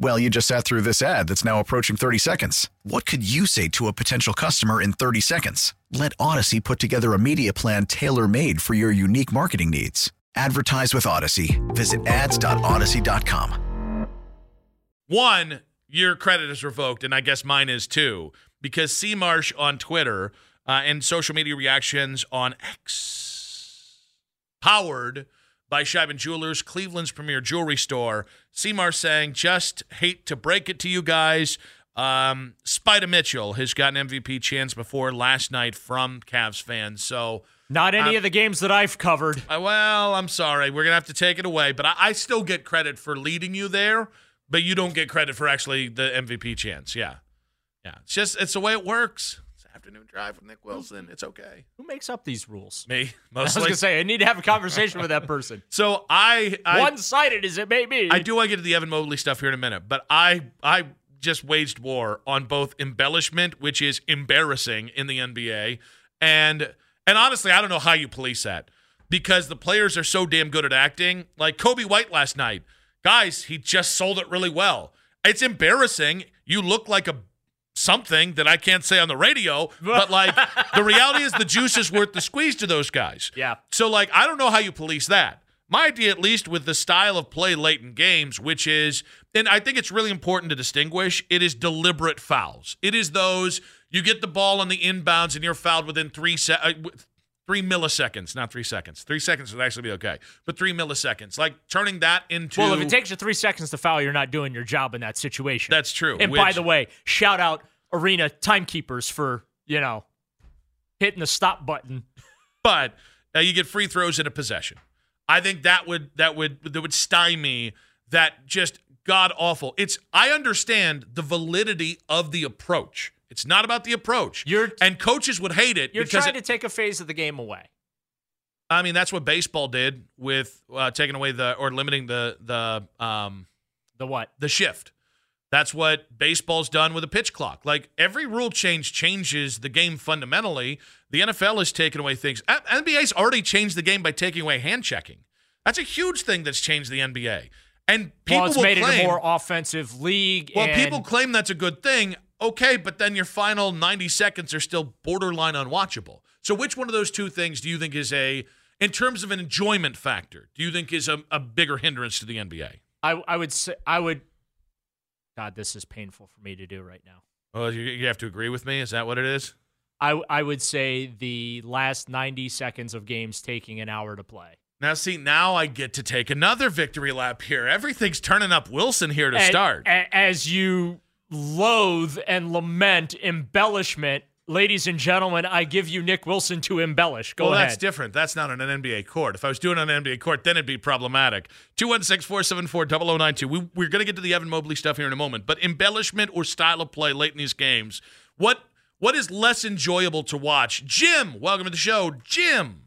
Well, you just sat through this ad that's now approaching 30 seconds. What could you say to a potential customer in 30 seconds? Let Audacy put together a media plan tailor made for your unique marketing needs. Advertise with Audacy. Visit ads.audacy.com. One, your credit is revoked, and I guess mine is too, because C Marsh on Twitter uh, and social media reactions on X, powered by Sheiban Jewelers, Cleveland's premier jewelry store. Seymour saying, just hate to break it to you guys. Um, Spida Mitchell has gotten MVP chance before last night from Cavs fans. So not any um, of the games that I've covered. Uh, well, I'm sorry. We're gonna have to take it away, but I, I still get credit for leading you there, but you don't get credit for actually the MVP chance. Yeah, yeah. It's just it's the way it works afternoon drive with Nick Wilson. It's okay. Who makes up these rules? Me. Mostly. I was gonna say I need to have a conversation with that person. So I, I one-sided as it may be. I do want to get to the Evan Mobley stuff here in a minute, but I I just waged war on both embellishment, which is embarrassing in the NBA, and and honestly, I don't know how you police that because the players are so damn good at acting. Like Coby White last night, guys, he just sold it really well. It's embarrassing. You look like a something that I can't say on the radio, but like the reality is the juice is worth the squeeze to those guys. Yeah. So like I don't know how you police that. My idea, at least with the style of play late in games, which is, and I think it's really important to distinguish, it is deliberate fouls. It is those you get the ball on the inbounds and you're fouled within three se- uh, three milliseconds, not three seconds. Three seconds would actually be okay, but three milliseconds, like turning that into. Well, if it takes you three seconds to foul, you're not doing your job in that situation. That's true. And which, by the way, shout out arena timekeepers for you know hitting the stop button. But uh, you get free throws in a possession. I think that would that would that would stymie that just god awful. It's I understand the validity of the approach. It's not about the approach. You're, and coaches would hate it. You're trying it, to take a phase of the game away. I mean, that's what baseball did with uh, taking away the or limiting the the um the what the shift. That's what baseball's done with a pitch clock. Like every rule change changes the game fundamentally. The NFL has taken away things. NBA's already changed the game by taking away hand checking. That's a huge thing that's changed the NBA. And people well, it's made claim, it a more offensive league. Well, people claim that's a good thing. Okay, but then your final 90 seconds are still borderline unwatchable. So which one of those two things do you think is a in terms of an enjoyment factor, do you think is a, a bigger hindrance to the NBA? I, I would say I would God, this is painful for me to do right now. Well, you, you have to agree with me. Is that what it is? I I would say the last 90 seconds of games taking an hour to play. Now, see, now I get to take another victory lap here. Everything's turning up Wilson here to And- start. as you loathe and lament embellishment, ladies and gentlemen, I give you Nick Wilson to embellish. Go well, ahead. that's different. That's not on an NBA court. If I was doing it on an NBA court, then it'd be problematic. 216 474 0092. We, We're going to get to the Evan Mobley stuff here in a moment. But embellishment or style of play late in these games, what what is less enjoyable to watch? Jim, welcome to the show. Jim.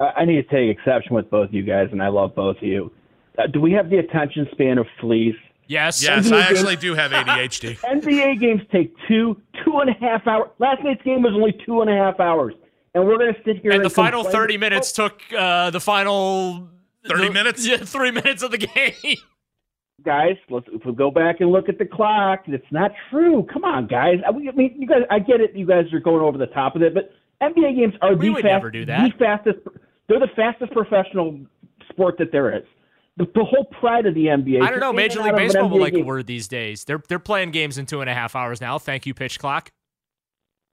I I need to take exception with both you guys, and I love both of you. Uh, do we have the attention span of fleas? Yes. Yes, NBA I games- actually do have ADHD. NBA games take two, two and a half hours. Last night's game was only two and a half hours, and we're going to sit here and and, the final 30 minutes took uh, the final 30 the- minutes? Yeah, three minutes of the game. guys, let's if we go back and look at the clock, it's not true. Come on, guys. I I mean, you guys, I get it. You guys are going over the top of it, but NBA games are We the would fast, never do that. the fastest. They're the fastest professional sport that there is. The, the whole pride of the NBA. I don't know. Major League out of an Baseball will NBA like a word these days. They're they're playing games in two and a half hours now. Thank you, pitch clock.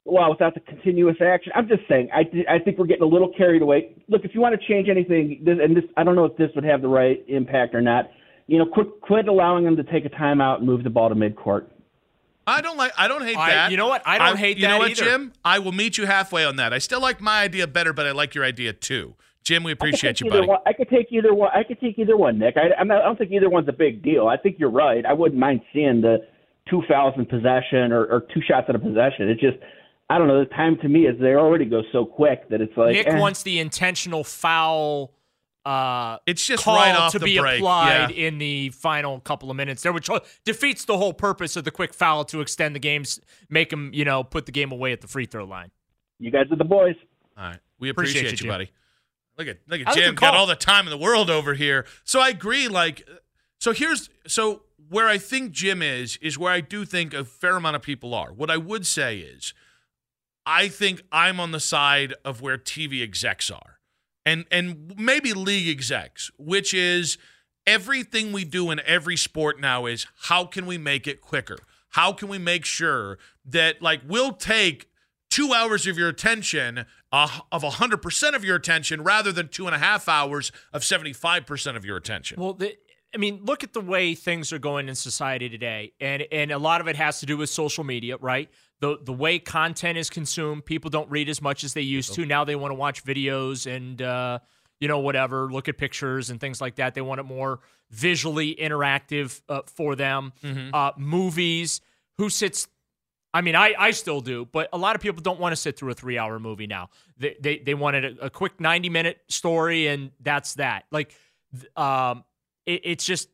Well, without the continuous action, I'm just saying. I, I think we're getting a little carried away. Look, if you want to change anything, this, and this, I don't know if this would have the right impact or not. you know, quit quit allowing them to take a timeout and move the ball to midcourt. I don't like. I don't hate I- that. you know what? I don't hate you know that what, either. Jim? I will meet you halfway on that. I still like my idea better, but I like your idea too. Jim, we appreciate you, buddy. One, I could take either one. I could take either one, Nick. I, I'm not, I don't think either one's a big deal. I think you're right. I wouldn't mind seeing the two fouls in possession or, or two shots at a possession. It's just, I don't know. The time to me is they already go so quick that it's like Nick eh. wants the intentional foul uh, It's just call right off to the be break. applied Yeah. in the final couple of minutes there, which defeats the whole purpose of the quick foul to extend the games, make them, you know, put the game away at the free throw line. You guys are the boys. All right, we Appreciate appreciate, you, you, Jim. buddy. Look at look at That was a Jim got all the time in the world over here. So I agree. Like, so here's so where I think Jim is is where I do think a fair amount of people are. What I would say is, I think I'm on the side of where TV execs are, and and maybe league execs, which is everything we do in every sport now is how can we make it quicker? How can we make sure that like we'll take two hours of your attention uh, of 100% of your attention rather than two and a half hours of 75% of your attention. Well, the, I mean, look at the way things are going in society today, and and a lot of it has to do with social media, right? The the way content is consumed, people don't read as much as they used to. Now they want to watch videos and uh, you know whatever, look at pictures and things like that. They want it more visually interactive uh, for them. Uh, movies, who sits I mean, I, I still do, but a lot of people don't want to sit through a three hour movie now. They they, they wanted a, a quick ninety minute story, and that's that. Like, um, it, it's just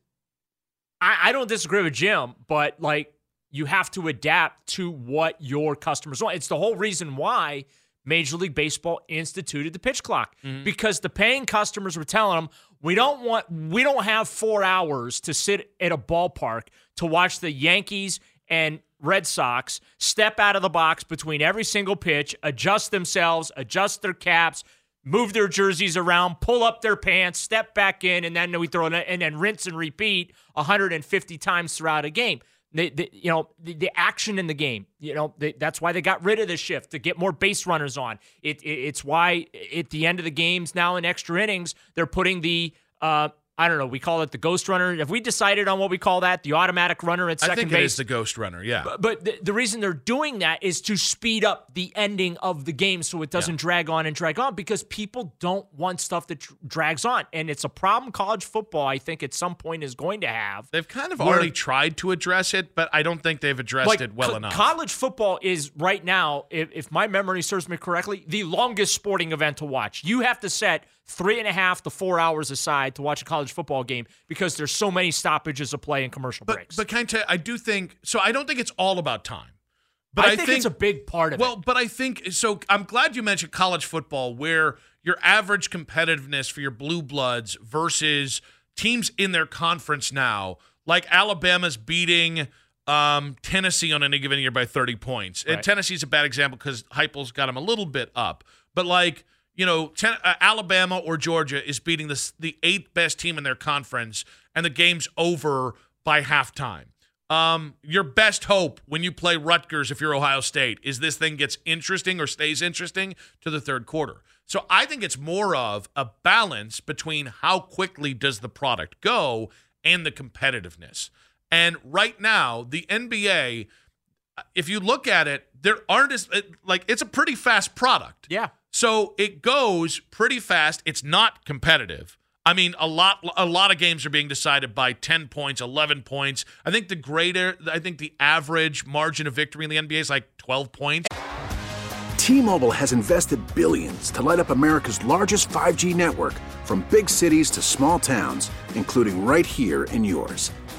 I, I don't disagree with Jim, but like you have to adapt to what your customers want. It's the whole reason why Major League Baseball instituted the pitch clock because the paying customers were telling them we don't want we don't have four hours to sit at a ballpark to watch the Yankees and Red Sox step out of the box between every single pitch, adjust themselves, adjust their caps, move their jerseys around, pull up their pants, step back in, and then we throw it and then rinse and repeat 150 times throughout a game. The, the, you know the, the action in the game. You know that's why they got rid of the shift to get more base runners on. It, it it's why at the end of the games now in extra innings they're putting the uh, I don't know we call it the ghost runner. Have we decided on what we call that? The automatic runner at second base. I think base. it is the Ghost Runner. Yeah. But, but the, the reason they're doing that is to speed up the ending of the game so it doesn't drag on and drag on because people don't want stuff that drags on. And it's a problem college football, I think, at some point is going to have. They've kind of already tried to address it, but I don't think they've addressed it well co- enough. college football is right now, if, if my memory serves me correctly, the longest sporting event to watch. You have to set three and a half to four hours aside to watch a college football game because there's so many stoppages of play and commercial but breaks. but I tell you, I do think so. I don't think it's all about time. But I, think, it's a big part of Well, it. Well, but I think so. I'm glad you mentioned college football, where your average competitiveness for your blue bloods versus teams in their conference now, like Alabama's beating um, Tennessee on any given year by 30 points. And Tennessee's a bad example because Heupel's got them a little bit up. But like you know, ten, uh, Alabama or Georgia is beating the the eighth best team in their conference, and the game's over by halftime. Um, your best hope when you play Rutgers, if you're Ohio State, is this thing gets interesting or stays interesting to the third quarter. So I think it's more of a balance between how quickly does the product go and the competitiveness. And right now, the NBA, if you look at it, there aren't as like it's a pretty fast product. yeah. So it goes pretty fast. It's not competitive. I mean, a lot a lot of games are being decided by 10 points, 11 points. I think the greater I think the average margin of victory in the NBA is like 12 points. T-Mobile has invested billions to light up America's largest 5G network from big cities to small towns, including right here in yours.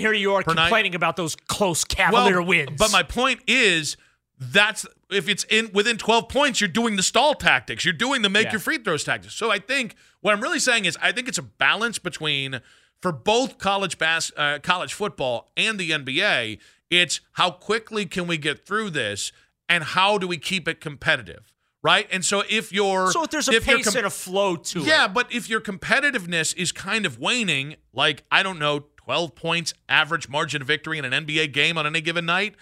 Here you are Per night? complaining about those close Cavalier well, wins. But my point is that's if it's in within 12 points, you're doing the stall tactics. You're doing the make Yeah. your free throws tactics. So I think what I'm really saying is I think it's a balance between for both college bas- uh, college football and the NBA, it's how quickly can we get through this and how do we keep it competitive, right? And so if you're so if there's a if pace com- and a flow to it. yeah, but if your competitiveness is kind of waning, like, I don't know, 12 points average margin of victory in an NBA game on any given night,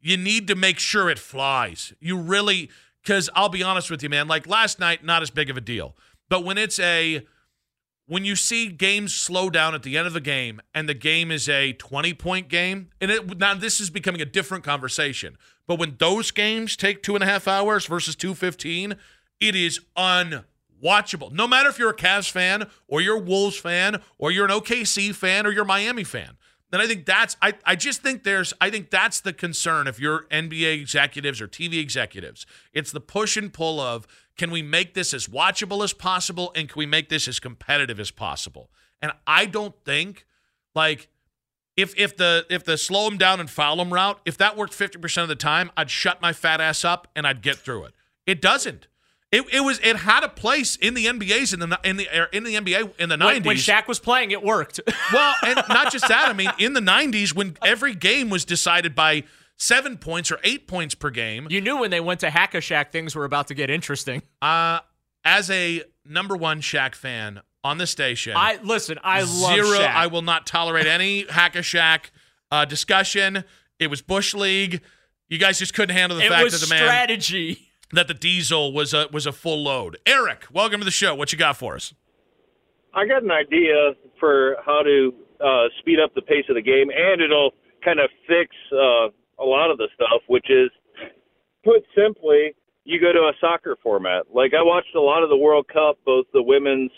you need to make sure it flies. You really, because I'll be honest with you, man, like last night, not as big of a deal. But when it's a, when you see games slow down at the end of the game and the game is a 20 point game, and it now this is becoming a different conversation. But when those games take two and a half hours versus 215, it is unwatchable. No matter if you're a Cavs fan or you're a Wolves fan or you're an OKC fan or you're a Miami fan. Then I think that's I, I just think there's I think that's the concern if you're NBA executives or TV executives. It's the push and pull of can we make this as watchable as possible and can we make this as competitive as possible? And I don't think like if if the if the slow them down and foul them route, if that worked 50% of the time, I'd shut my fat ass up and I'd get through it. It doesn't. It, it was it had a place in the NBA's in the in the er, in the NBA in the 90s. when Shaq was playing, it worked. Well, and not just that. I mean, in the 90s, when every game was decided by seven points or eight points per game, you knew when they went to Hack a Shaq, things were about to get interesting. uh, as a number one Shaq fan on the station, I listen. I love zero. Shaq. I will not tolerate any Hack a Shaq uh, discussion. It was Bush League. You guys just couldn't handle the it fact that the man strategy. That the diesel was a was a full load. Eric, welcome to the show. What you got for us? I got an idea for how to uh, speed up the pace of the game, and it'll kind of fix uh, a lot of the stuff. Which is, put simply, you go to a soccer format. Like I watched a lot of the World Cup, both the women's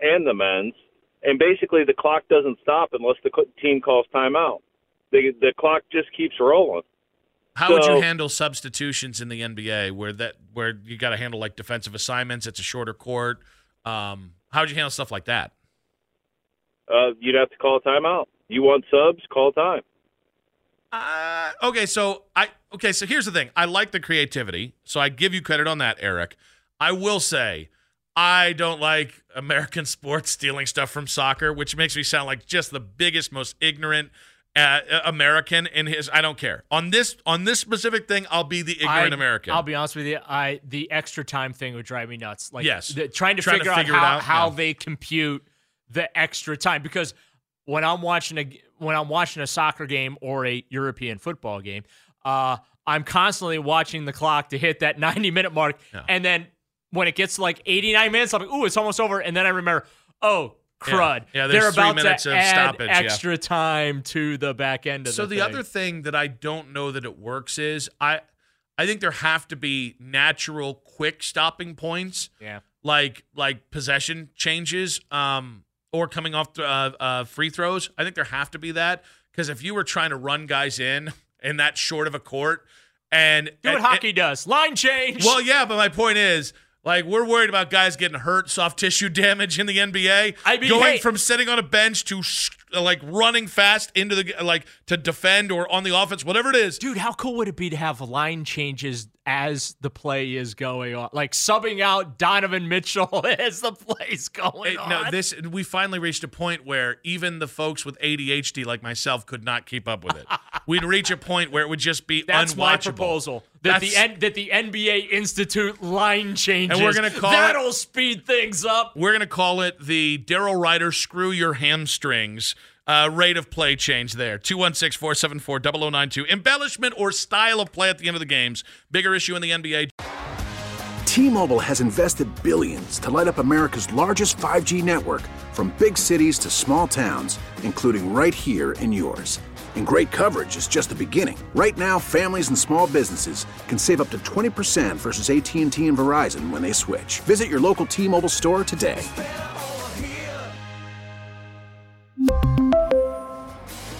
and the men's, and basically the clock doesn't stop unless the team calls timeout. The the clock just keeps rolling. How would you handle substitutions in the NBA where that where you got to handle like defensive assignments? It's a shorter court. Um, how would you handle stuff like that? Uh, you'd have to call a timeout. You want subs? Call time. Uh, okay, so I okay, so here's the thing. I like the creativity, so I give you credit on that, Eric. I will say I don't like American sports stealing stuff from soccer, which makes me sound like just the biggest, most ignorant uh, American. In his, I don't care on this on this specific thing. I'll be the ignorant I- American. I'll be honest with you. I the extra time thing would drive me nuts. Like Yes. the, trying to Trying to figure, figure out how, out, how yeah. they compute the extra time because when I'm watching a when I'm watching a soccer game or a European football game, uh, I'm constantly watching the clock to hit that 90 minute mark, Yeah. and then when it gets like 89 minutes, I'm like, ooh, it's almost over, and then I remember, oh. Crud! Yeah, there's They're three about minutes to of add stoppage, yeah. extra time to the back end of so the So the thing. other thing that I don't know that it works is I I think there have to be natural quick stopping points yeah. like like possession changes um or coming off uh, uh, free throws. I think there have to be that because if you were trying to run guys in in that short of a court and Do what and- hockey does. Line change. well, yeah, but my point is, like, we're worried about guys getting hurt, soft tissue damage in the NBA. I mean, going hey- from sitting on a bench to Uh, like running fast into the like to defend or on the offense, whatever it is. Dude, how cool would it be to have line changes as the play is going on? Like subbing out Donovan Mitchell as the play's going on. no, this we finally reached a point where even the folks with ADHD like myself could not keep up with it. We'd reach a point where it would just be That's unwatchable. my proposal. That the That's- N- that the NBA institute line changes. And we're gonna call it- that'll speed things up. We're going to call it the Daryl Ruiter screw your hamstrings uh, rate of play change there. 216 474 0092. Embellishment or style of play at the end of the games. Bigger issue in the NBA. T-Mobile has invested billions to light up America's largest 5G network from big cities to small towns, including right here in yours. And great coverage is just the beginning. Right now, families and small businesses can save up to 20% versus AT&T and Verizon when they switch. Visit your local T-Mobile store today.